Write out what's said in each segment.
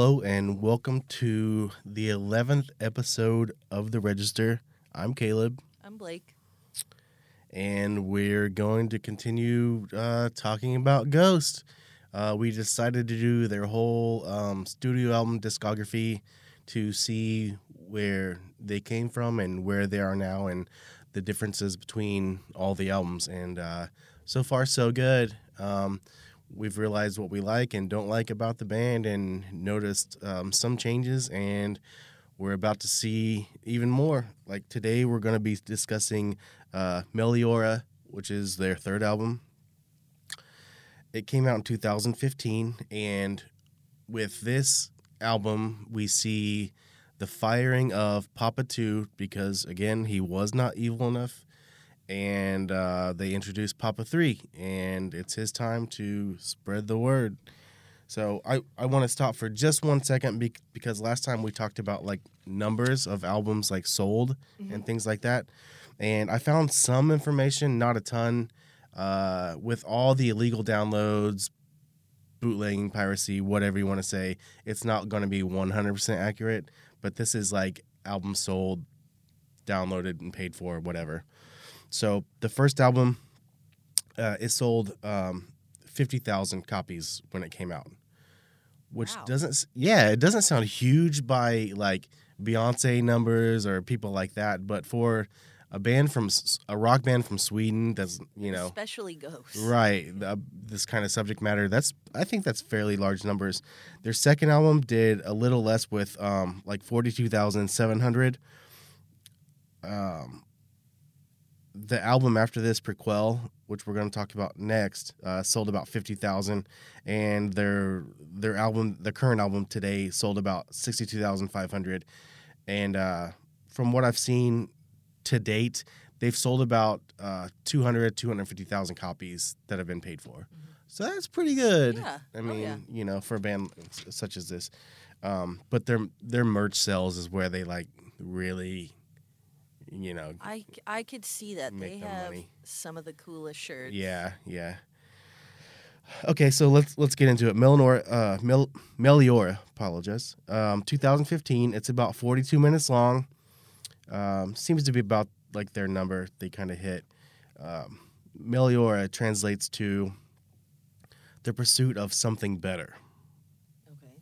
Hello and welcome to the 11th episode of The Register. I'm Caleb, I'm Blake. and we're going to continue uh, talking about Ghost. Uh, we decided to do their whole um, studio album discography to see where they came from and where they are now and the differences between all the albums. And uh, so far, so good. Um, we've realized what we like and don't like about the band and noticed um, some changes and we're about to see even more. Like today we're going to be discussing uh, meliora which is their third album. It came out in 2015 and with this album we see the firing of papa 2 because again he was not evil enough and uh, they introduced Papa 3, and it's his time to spread the word. So I, I want to stop for just one second be- because last time we talked about like numbers of albums like sold and things like that. And I found some information, not a ton, uh, with all the illegal downloads, bootlegging, piracy, whatever you want to say. It's not going to be 100% accurate, but this is like albums sold, downloaded, and paid for, whatever. So the first album, uh, it sold um, fifty thousand copies when it came out, which Wow. doesn't. Yeah, it doesn't sound huge by like Beyonce numbers or people like that, but for a band from a rock band from Sweden, that's you know Especially Ghost. right uh, this kind of subject matter. That's I think that's fairly large numbers. Their second album did a little less with um, like forty two thousand seven hundred. Um, the album after this, Prequel, which we're going to talk about next, uh, sold about fifty thousand, and their their album, the current album today, sold about sixty two thousand five hundred. And uh, from what I've seen to date, they've sold about uh, 200, 250,000 copies that have been paid for. So that's pretty good. Yeah. I Oh, mean, yeah. you know, for a band such as this. Um, but their their merch sales is where they like really, you know, I, I could see that. They have money. some of the coolest shirts. Yeah, yeah. Okay, so let's let's get into it. Melanora, uh, Mel, Meliora, apologize. Um, 2015. It's about 42 minutes long. Um, seems to be about like their number they kind of hit. Um, Meliora translates to the pursuit of something better. Okay.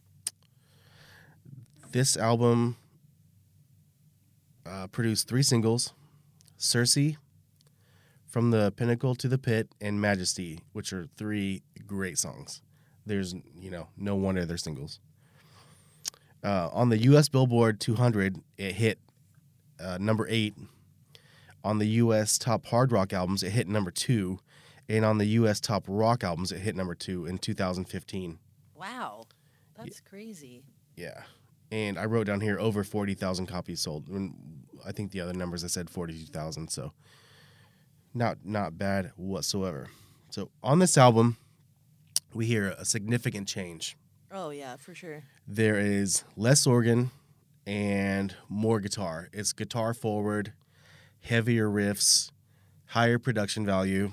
This album uh, produced three singles: "Cirice," "From the Pinnacle to the Pit," and "Majesty," which are three great songs. There's, you know, no wonder they're singles. Uh, on the U.S. Billboard 200, it hit uh, number eight. On the U.S. top hard rock albums, it hit number two, and on the U.S. top rock albums, it hit number two in 2015. Wow. That's crazy. Yeah. And I wrote down here over 40,000 copies sold. And I think the other numbers I said 42,000, so not not bad whatsoever. So on this album, we hear a significant change. Oh, yeah, for sure. There is less organ and more guitar. It's guitar forward, heavier riffs, higher production value.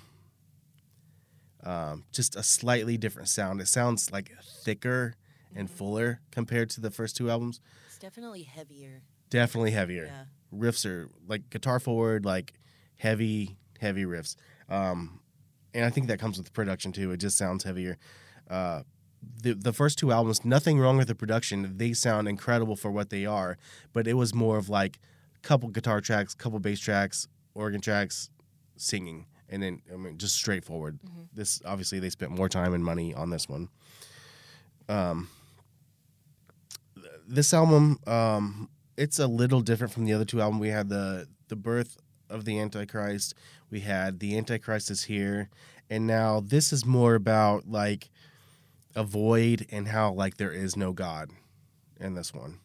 Um, just a slightly different sound. It sounds like thicker and fuller compared to the first two albums. It's definitely heavier. Definitely heavier. Yeah. Riffs are like guitar forward, like heavy, heavy riffs. Um, and I think that comes with production too. It just sounds heavier. Uh, the the first two albums, nothing wrong with the production. They sound incredible for what they are, but it was more of like a couple guitar tracks, couple bass tracks, organ tracks, singing, and then I mean just straightforward. This obviously they spent more time and money on this one. Um, this album, um, it's a little different from the other two albums. We had the the birth of the Antichrist. We had the Antichrist is here, and now this is more about like a void and how like there is no God in this one.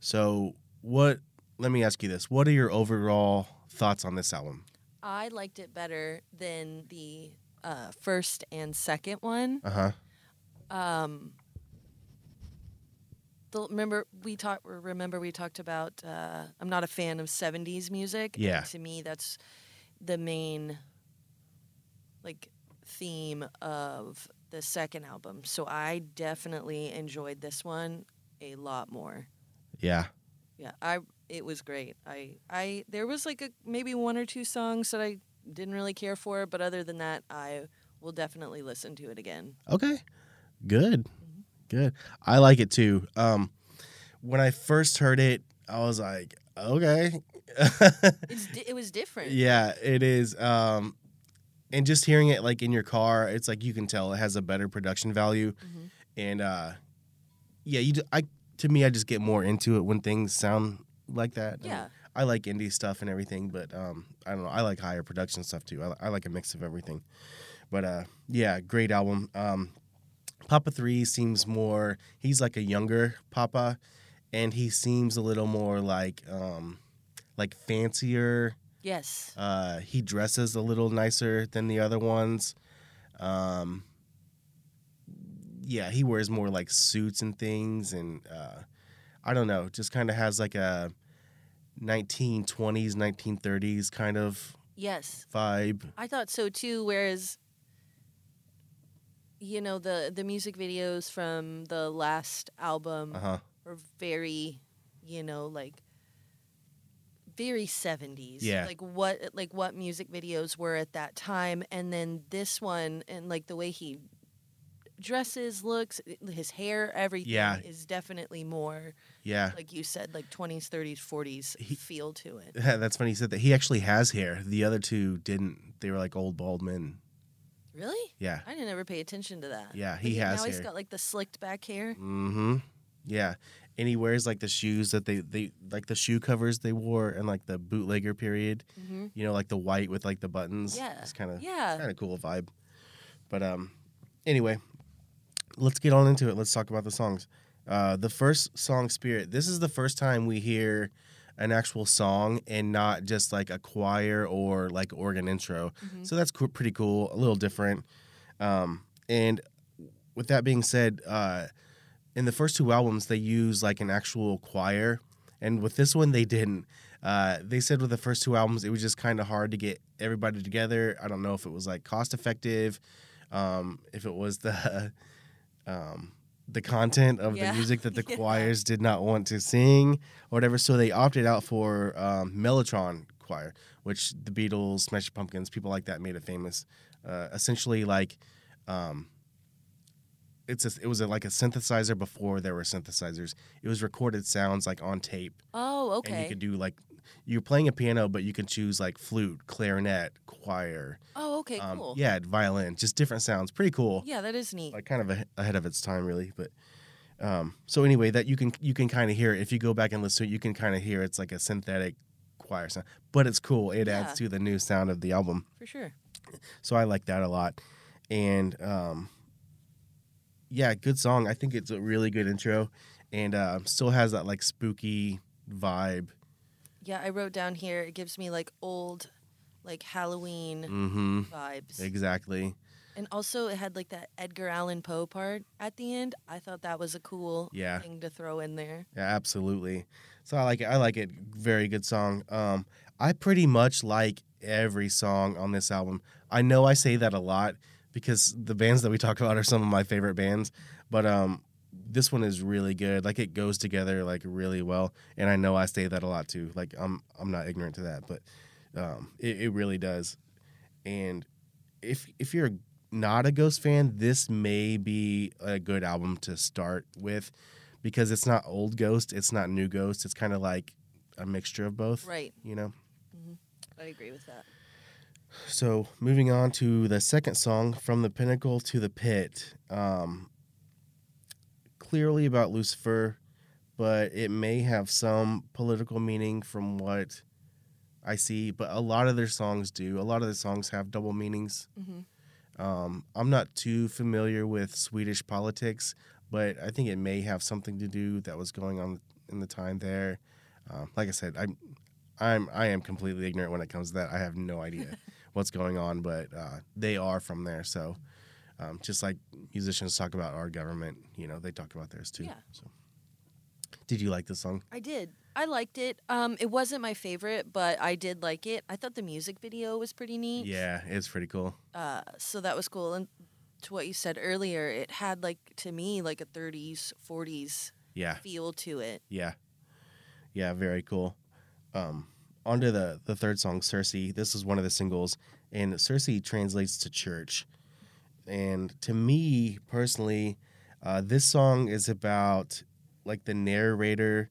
So what? Let me ask you this: What are your overall thoughts on this album? I liked it better than the uh, first and second one. Uh huh. Um, the, remember we talked. Remember we talked about. Uh, I'm not a fan of '70s music. Yeah. to me, that's the main like theme of the second album. So I definitely enjoyed this one a lot more. Yeah. Yeah, I it was great. I I there was like a maybe one or two songs that I didn't really care for, but other than that, I will definitely listen to it again. Okay. Good. Good. I like it too. Um when I first heard it, I was like, okay. It's di- it was different. yeah, it is. Um and just hearing it like in your car, it's like you can tell it has a better production value. Mhm. And uh yeah, you d- I to me I just get more into it when things sound like that. I mean, Yeah. I like indie stuff and everything, but um, I don't know. I like higher production stuff too. I, I like a mix of everything. But uh, yeah, great album. Um, Papa Three seems more. He's like a younger Papa, and he seems a little more like um, like fancier. Yes. Uh, he dresses a little nicer than the other ones. Um, yeah, he wears more like suits and things, and uh, I don't know, just kind of has like a 1920s, 1930s kind of Yes. vibe. I thought so too. Whereas, you know, the the music videos from the last album Uh huh. were very, you know, like very seventies. Yeah. Like what like what music videos were at that time, and then this one and like the way he dresses, looks, his hair, everything Yeah. is definitely more Yeah. like you said, like twenties, thirties, forties He- feel to it. That's funny. He said that he actually has hair. The other two didn't. They were like old bald men. Really? Yeah. I didn't ever pay attention to that. Yeah, But he has Now He's got like the slicked back hair. Mm-hmm. Yeah. And he wears like the shoes that they they like the shoe covers they wore in like the bootlegger period. Mm-hmm. You know, like the white with like the buttons. Yeah. It's kind of Yeah. kind of cool vibe. But um, anyway, let's get on into it. Let's talk about the songs. Uh, the first song, "Spirit." This is the first time we hear an actual song and not just like a choir or like organ intro. Mhm. So that's co- pretty cool. A little different. Um, and with that being said, uh, in the first two albums they use like an actual choir, and with this one they didn't. Uh, they said with the first two albums it was just kind of hard to get everybody together. I don't know if it was like cost effective, um, if it was the um, the content of Yeah. the music that the Yeah. choirs did not want to sing or whatever. So they opted out for um, Mellotron choir, which the Beatles, Smashing Pumpkins, people like that made it famous. Uh, essentially, like um, it's a, it was a, like a synthesizer before there were synthesizers. It was recorded sounds like on tape, Oh, okay. and you could do like you're playing a piano, but you can choose like flute, clarinet, choir, Oh, okay, um, cool. yeah, violin, just different sounds. Pretty cool Yeah, that is neat. like kind of a, ahead of its time really but um so anyway that you can you can kind of hear it. if you go back and listen to it you can kind of hear it's like a synthetic choir sound but it's cool it Yeah. adds to the new sound of the album For sure. so i like that a lot and um yeah good song i think it's a really good intro and uh, still has that like spooky vibe Yeah, I wrote down here it gives me like old like Halloween mm-hmm vibes. exactly And also it had like that Edgar Allan Poe part at the end. I thought that was a cool Yeah. thing to throw in there. Yeah, absolutely. So I like it. I like it. Very good song. Um, I pretty much like every song on this album. I know I say that a lot because the bands that we talk about are some of my favorite bands, but um, this one is really good. Like it goes together like really well, and I know I say that a lot too. Like I'm I'm not ignorant to that, but um, it, it really does. And if if you're not a Ghost fan, this may be a good album to start with because it's not old Ghost, it's not new Ghost. It's kind of like a mixture of both. Right. You know. I agree with that. So moving on to the second song, "From the Pinnacle to the Pit," um, clearly about Lucifer, but it may have some political meaning from what I see. But a lot of their songs do. A lot of the songs have double meanings. hmm Um, I'm not too familiar with Swedish politics, but I think it may have something to do that was going on in the time there. Um, like I said, I'm I'm I am completely ignorant when it comes to that. I have no idea what's going on, but uh, they are from there. So um, just like musicians talk about our government, you know, they talk about theirs too. Yeah. So, did you like the song? I did. I liked it. Um, it wasn't my favorite, but I did like it. I thought the music video was pretty neat. Yeah, it's pretty cool. Uh, so that was cool. And to what you said earlier, it had like to me like a 30s, 40s Yeah. feel to it. Yeah. Yeah, very cool. Um, on to the, the third song, Cirice. This is one of the singles, and Cirice translates to church. And to me personally, uh, this song is about like the narrator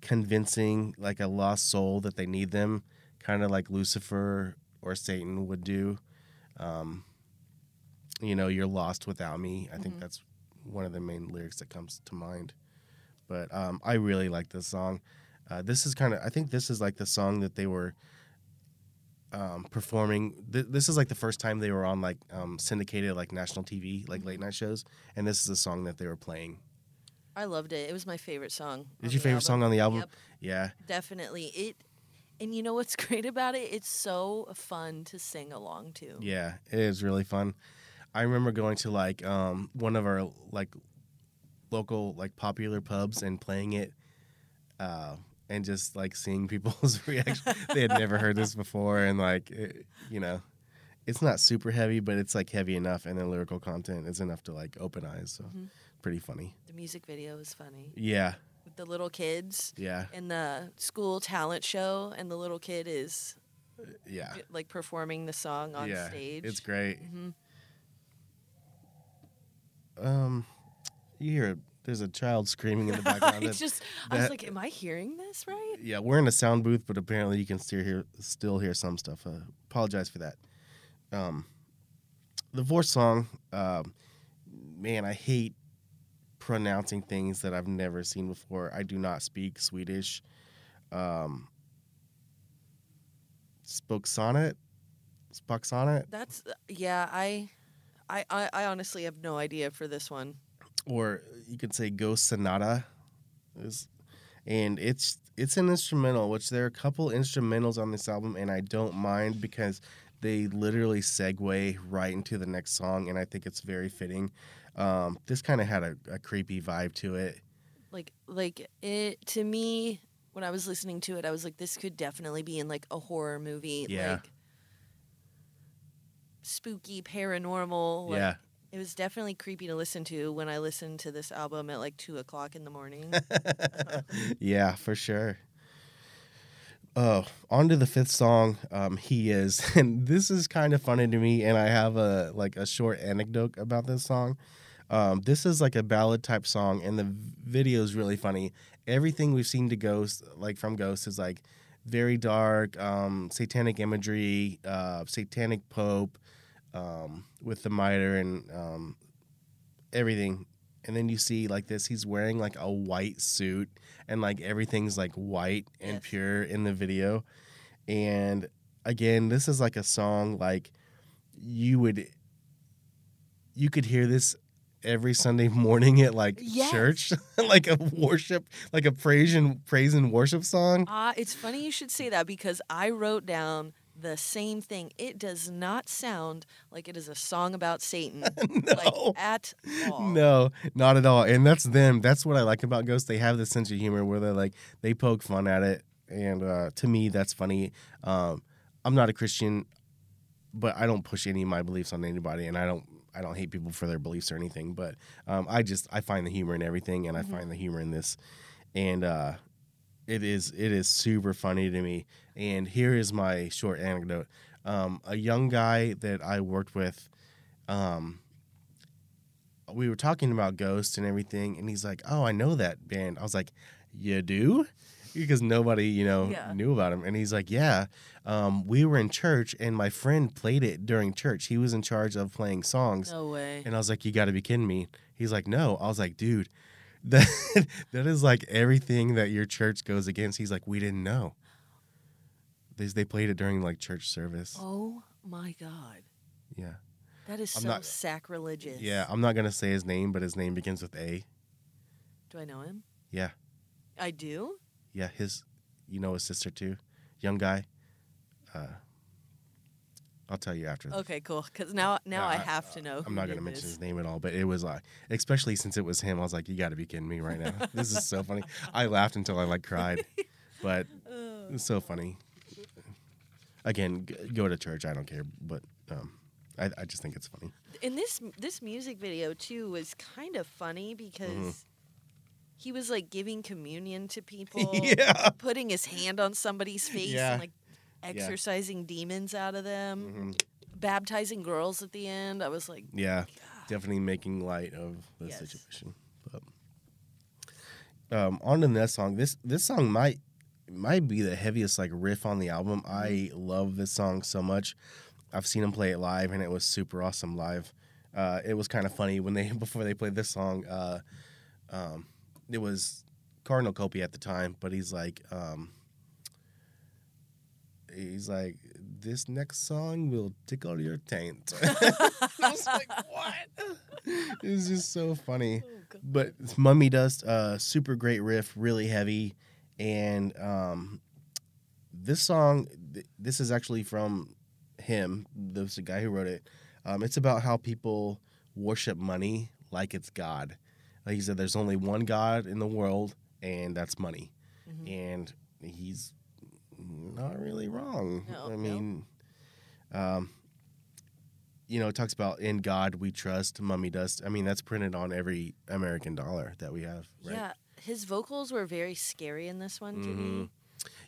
convincing like a lost soul that they need them, kind of like Lucifer or Satan would do. Um, you know, you're lost without me. I think Mhm. that's one of the main lyrics that comes to mind. But um, I really like this song. Uh, this is kind of, I think this is like the song that they were um, performing. Th- this is like the first time they were on like um, syndicated, like national TV, like late night shows. And this is a song that they were playing. I loved it. It was my favorite song. Is your favorite album. song on the album? Yep, Yeah. definitely. It and you know what's great about it? It's so fun to sing along to. Yeah, it is really fun. I remember going to like um, one of our like local like popular pubs and playing it, uh, and just like seeing people's reaction. they had never heard this before, and like it, you know, it's not super heavy, but it's like heavy enough, and the lyrical content is enough to like open eyes. So Mhm. pretty funny. The music video is funny Yeah, with the little kids yeah, in the school talent show, and the little kid is yeah, like performing the song on yeah. stage. It's great. hmm Um, you hear there's a child screaming in the background. it's that- just, I was like, am I hearing this right? yeah, we're in a sound booth, but apparently you can still hear still hear some stuff. Uh, apologize for that. Um, the fourth song, um, man, I hate pronouncing things that I've never seen before. I do not speak Swedish. Um, spoke sonnet, spoke sonnet, That's yeah. I, I, I, I honestly have no idea for this one. Or you could say Ghost Sonata. Is and it's it's an instrumental, which there are a couple instrumentals on this album, and I don't mind because they literally segue right into the next song, and I think it's very fitting. Um, this kind of had a, a creepy vibe to it. Like, like it to me when I was listening to it, I was like, this could definitely be in like a horror movie. Yeah. Like, spooky, paranormal. Like, yeah, It was definitely creepy to listen to when I listened to this album at like two o'clock in the morning. yeah, for sure. Oh, on to the fifth song. Um, he is, and this is kind of funny to me. And I have a like a short anecdote about this song. Um, this is like a ballad type song, and the video is really funny. Everything we've seen to Ghost, like from Ghost, is like very dark, um, satanic imagery, uh, satanic pope um, with the mitre and um, everything. And then you see like this, he's wearing like a white suit, and like everything's like white and Yes. pure in the video. And again, this is like a song like you would you could hear this every Sunday morning at like Yes. church, like a worship, like a praise and praise and worship song. Ah, it's funny you should say that because I wrote down the same thing. It does not sound like it is a song about Satan, no. like at all. No, not at all. And that's them. That's what I like about Ghost. They have this sense of humor where they're like they poke fun at it, and uh, to me, that's funny. Um, I'm not a Christian, but I don't push any of my beliefs on anybody, and I don't I don't hate people for their beliefs or anything. But um, I just I find the humor in everything, and I Mhm. find the humor in this, and uh, it is it is super funny to me. And here is my short anecdote. Um, a young guy that I worked with. Um, we were talking about Ghost and everything, and he's like, "Oh, I know that band." I was like, "You do?" Because nobody, you know, Yeah. knew about him. And he's like, "Yeah, um, we were in church, and my friend played it during church. He was in charge of playing songs." No way. And I was like, "You got to be kidding me!" He's like, "No." I was like, "Dude, that that is like everything that your church goes against." He's like, "We didn't know." They they played it during like church service. Oh my god. Yeah, That is I'm so not- sacrilegious. yeah. I'm not gonna say his name, but his name begins with A. Do I know him? Yeah. I do? Yeah, his, you know his sister too, young guy. Uh, I'll tell you after. Okay, cool. Because now, now I have to know. I'm not gonna mention his name at all, but it was like, especially since it was him, I was like, you got to be kidding me right now. this is so funny. I laughed until I like cried, but it's so funny. Again, g- go to church. I don't care, but um, I, I just think it's funny. And this this music video too was kind of funny because Mm-hmm. he was like giving communion to people, yeah. putting his hand on somebody's face Yeah. and like exorcising demons out of them, Mhm. baptizing girls at the end. I was like, Yeah. God. Definitely making light of the Yes. situation. But um, on to the next song. This this song might might be the heaviest like riff on the album. I love this song so much. I've seen them play it live, and it was super awesome live. Uh, it was kind of funny when they before they played this song. Uh, um, it was Cardinal Copia at the time, but he's like, um, he's like, this next song will tickle your taint. I was like, what? It was just so funny. Oh. But Mummy Dust, uh, super great riff, really heavy, and um, this song, th- this is actually from him. This the guy who wrote it. Um, it's about how people worship money like it's God. Like he said, there's only one God in the world, and that's money. Mhm. And he's not really wrong. No, I no. mean, um, you know, it talks about in God we trust, mummy dust. I mean, that's printed on every American dollar that we have, right? Yeah, his vocals were very scary in this one to me. Mhm.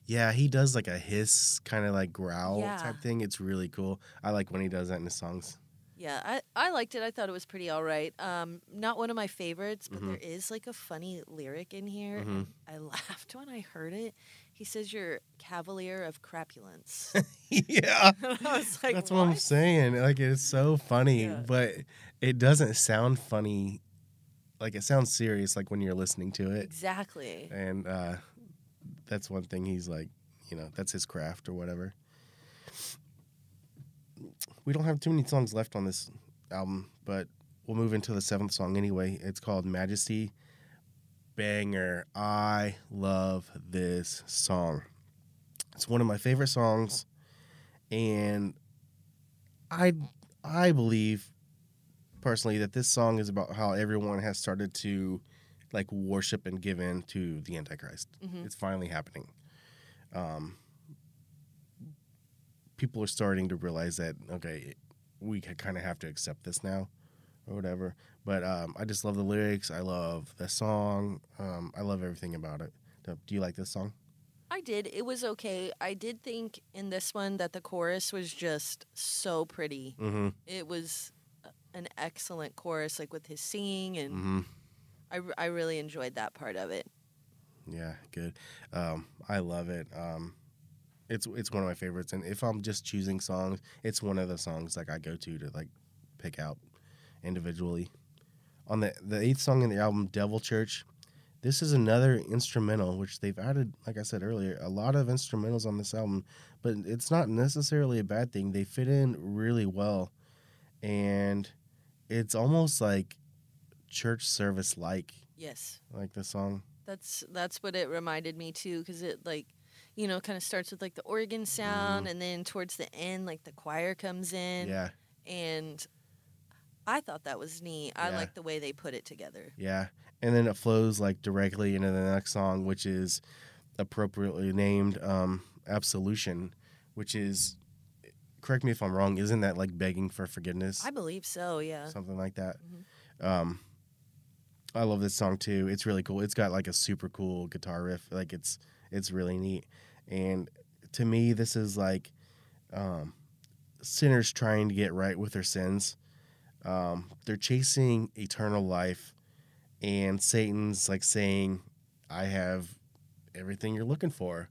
Yeah, he does like a hiss, kind of like growl Yeah. type thing. It's really cool. I like when he does that in his songs. Yeah, I, I liked it. I thought it was pretty all right. Um, not one of my favorites, but Mhm. there is like a funny lyric in here. Mhm. I laughed when I heard it. He says, "You're cavalier of crapulence." yeah. I was like, That's what? I'm saying. Like it's so funny, Yeah. but it doesn't sound funny. Like it sounds serious like when you're listening to it. Exactly. and uh, that's one thing he's like, you know, that's his craft or whatever. We don't have too many songs left on this album, but we'll move into the seventh song anyway. It's called Majesty. Banger. I love this song. It's one of my favorite songs, and I I believe personally that this song is about how everyone has started to like worship and give in to the Antichrist. Mhm. It's finally happening. Um, people are starting to realize that okay, we kind of have to accept this now, or whatever. But um, I just love the lyrics. I love the song. Um, I love everything about it. Do you like this song? I did. It was okay. I did think in this one that the chorus was just so pretty. Mm-hmm. It was an excellent chorus, like with his singing, and Mm-hmm. I, I really enjoyed that part of it. Yeah, good. Um, I love it. Um, it's it's one of my favorites, and if I'm just choosing songs, it's one of the songs like I go to to like pick out individually. On the the eighth song in the album, "Devil Church," this is another instrumental which they've added. Like I said earlier, a lot of instrumentals on this album, but it's not necessarily a bad thing. They fit in really well, and it's almost like church service like Yes. like the song. That's that's what it reminded me too, because it like, you know, kind of starts with like the organ sound, and then towards the end, like the choir comes in. Yeah. and I thought that was neat. I Yeah. like the way they put it together. Yeah. And then it flows like directly into the next song, which is appropriately named um, Absolution, which is, correct me if I'm wrong, isn't that like begging for forgiveness? I believe so. Yeah. Something like that. Mhm. Um, I love this song too. It's really cool. It's got like a super cool guitar riff. Like it's it's really neat. And to me, this is like um, sinners trying to get right with their sins. Um, they're chasing eternal life, and Satan's like saying, "I have everything you're looking for.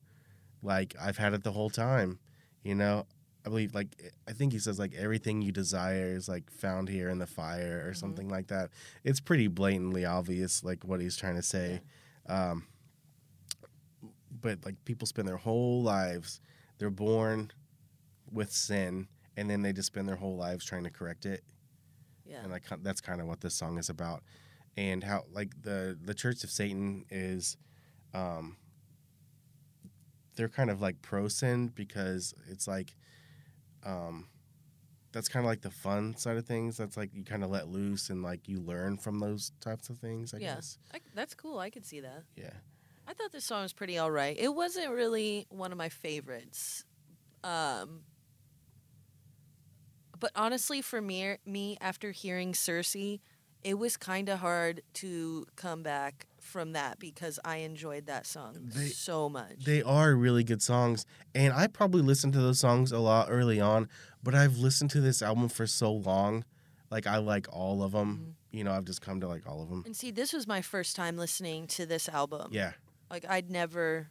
Like I've had it the whole time." You know, I believe like I think he says like everything you desire is like found here in the fire or Mhm. something like that. It's pretty blatantly obvious like what he's trying to say. Um, but like people spend their whole lives, they're born with sin, and then they just spend their whole lives trying to correct it. Yeah. And like that's kind of what this song is about, and how like the the Church of Satan is, um, they're kind of like pro sin because it's like, um, that's kind of like the fun side of things. That's like you kind of let loose and like you learn from those types of things. I Yeah. guess. I, that's cool. I could see that. Yeah. I thought this song was pretty all right. It wasn't really one of my favorites. Um, But honestly, for me, me after hearing Cirice, it was kind of hard to come back from that because I enjoyed that song They- so much. They are really good songs, and I probably listened to those songs a lot early on. But I've listened to this album for so long, like I like all of them. Mm-hmm. You know, I've just come to like all of them. and see, this was my first time listening to this album. Yeah, Like I'd never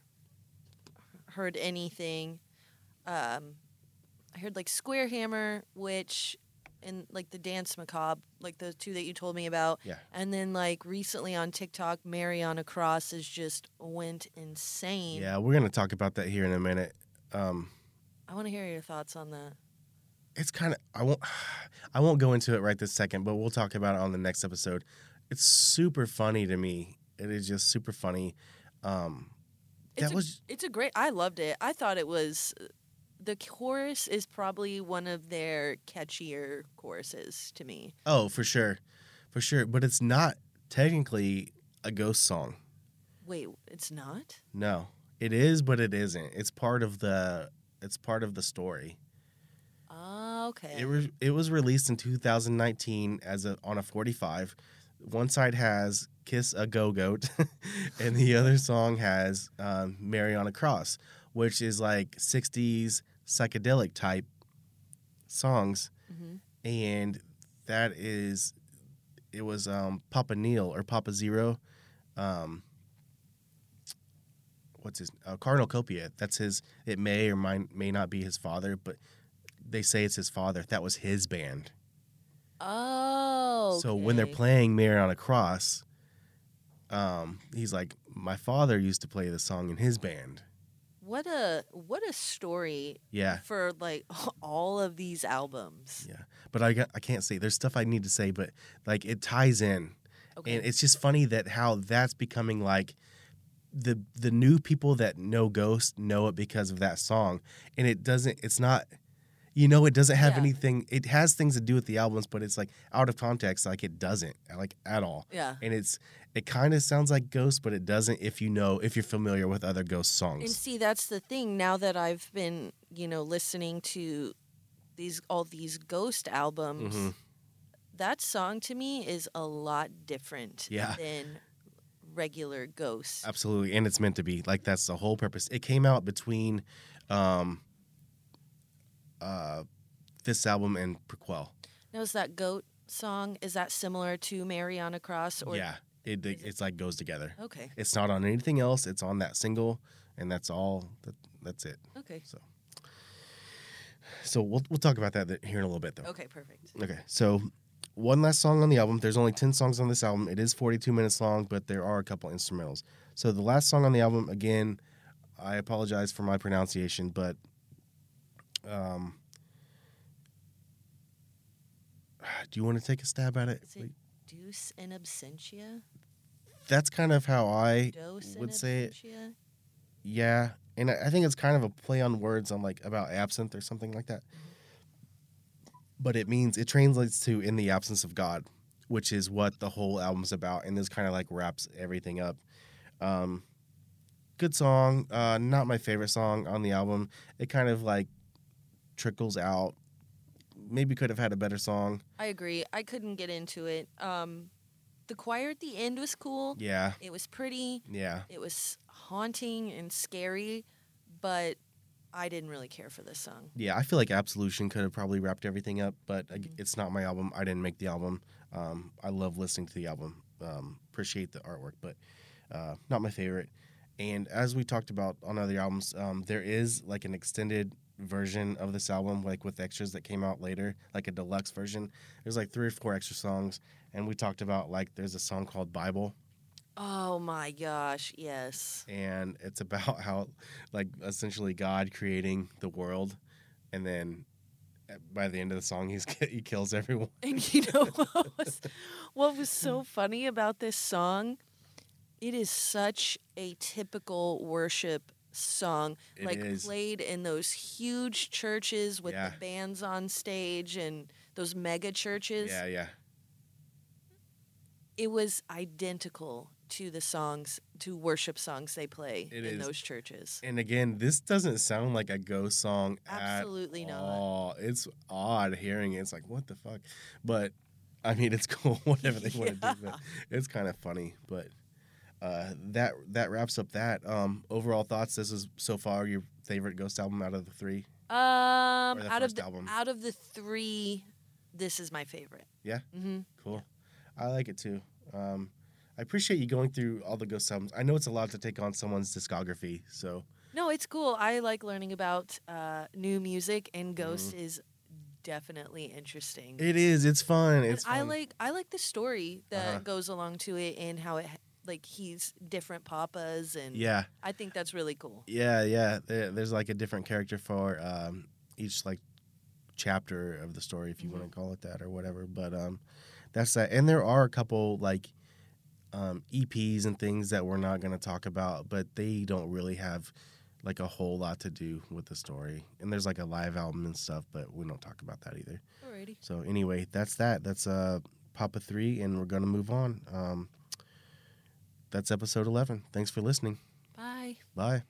heard anything. Um, I heard like Square Hammer, which and like the Dance Macabre, like the two that you told me about. Yeah. And then like recently on TikTok, Mary on a Cross has just went insane. yeah. We're gonna talk about that here in a minute. Um, I want to hear your thoughts on that. it's kind of I won't I won't go into it right this second, but we'll talk about it on the next episode. It's super funny to me. It is just super funny. Um, It's that a, was it's a great. I loved it. I thought it was. The chorus is probably one of their catchier choruses to me. oh for sure, for sure. But it's not technically a ghost song. Wait, it's not. No, it is, but it isn't. It's part of the. It's part of the story. Oh, okay. It was it was released in 2019 as a on a 45. One side has "Kiss a Go Goat," and the other song has um, "Mary on a Cross," which is like 60s psychedelic type songs, Mhm. and that is it was um, Papa Nihil or Papa Zero. Um, what's his uh, Cardinal Copia? That's his. It may or might, may not be his father, but they say it's his father. That was his band. Oh. So when they're playing "Mary on a Cross," um, he's like, "My father used to play the song in his band." What a what a story Yeah, for like all of these albums. yeah. But I got, I can't say. There's stuff I need to say, but like it ties in, Okay. and it's just funny that how that's becoming like the the new people that know Ghost know it because of that song, and it doesn't. It's not. You know, it doesn't have Yeah. anything. It has things to do with the albums, but it's like out of context. Like it doesn't, like at all. yeah. and it's it kind of sounds like Ghost, but it doesn't if you know if you're familiar with other Ghost songs. And see, that's the thing. Now that I've been, you know, listening to these all these Ghost albums, Mhm. that song to me is a lot different Yeah. than regular Ghost. Absolutely, and it's meant to be. Like that's the whole purpose. It came out between um, uh, this album and Prequel. Now, is that Goat song? Is that similar to Mary on a Cross? Or yeah, it, it- it's like goes together. Okay. It's not on anything else. It's on that single, and that's all. That, that's it. Okay. So So we'll we'll talk about that here in a little bit, though. Okay. Perfect. Okay, so one last song on the album. There's only 10 songs on this album. It is 42 minutes long, but there are a couple instrumentals. So the last song on the album, again, I apologize for my pronunciation, but um, do you want to take a stab at it? It Deuce in absentia? That's kind of how I Dose would say it. Yeah, and I I think it's kind of a play on words on like about absinthe or something like that. But it means it translates to in the absence of God, which is what the whole album's about, and this kind of like wraps everything up. Um, good song, uh, not my favorite song on the album. It kind of like trickles out. Maybe could have had a better song. I agree. I couldn't get into it. Um, the choir at the end was cool. Yeah, It was pretty. yeah. It was haunting and scary, but I didn't really care for this song. Yeah, I feel like Absolution could have probably wrapped everything up, but Mhm. it's not my album. I didn't make the album. Um, I love listening to the album. Um, appreciate the artwork, but uh, not my favorite. And as we talked about on other albums, um, there is like an extended version of this album, like with extras that came out later, like a deluxe version. There's like three or four extra songs, and we talked about like there's a song called Bible, Oh my gosh, yes. and it's about how like essentially God creating the world, and then uh, by the end of the song, he's he kills everyone. And you know what was, what was so funny about this song? It is such a typical worship song, It like is. played in those huge churches with Yeah. the bands on stage and those mega churches. Yeah, yeah, It was identical to the songs, to worship songs they play It in is. those churches. And again, this doesn't sound like a ghost song Absolutely not. all. It's odd hearing it. It's like, what the fuck? But I mean, it's cool, whatever they want to do. But it's kind of funny. But uh, that that wraps up that. Um, overall thoughts. This is so far your favorite ghost album out of the three. Um, out of the album. out of the three, this is my favorite. Yeah? hmm Cool. I like it too. Um, I appreciate you going through all the ghost albums. I know it's a lot to take on someone's discography. So No, it's cool. I like learning about uh, new music, and Mm-hmm. Ghost is definitely interesting. it is. It's fun. It's I like I like the story that Uh-huh. goes along to it, and how it like he's different papas, and Yeah. I think that's really cool. Yeah, yeah. There, there's like a different character for um, each like chapter of the story, if you want to call it that or whatever. But um, that's that. And there are a couple like um, EPs and things that we're not going to talk about, but they don't really have like a whole lot to do with the story. And there's like a live album and stuff, but we don't talk about that either. Alrighty. So anyway, that's that. That's uh Papa three, and we're gonna move on. Um, that's episode eleven. Thanks for listening. Bye. Bye.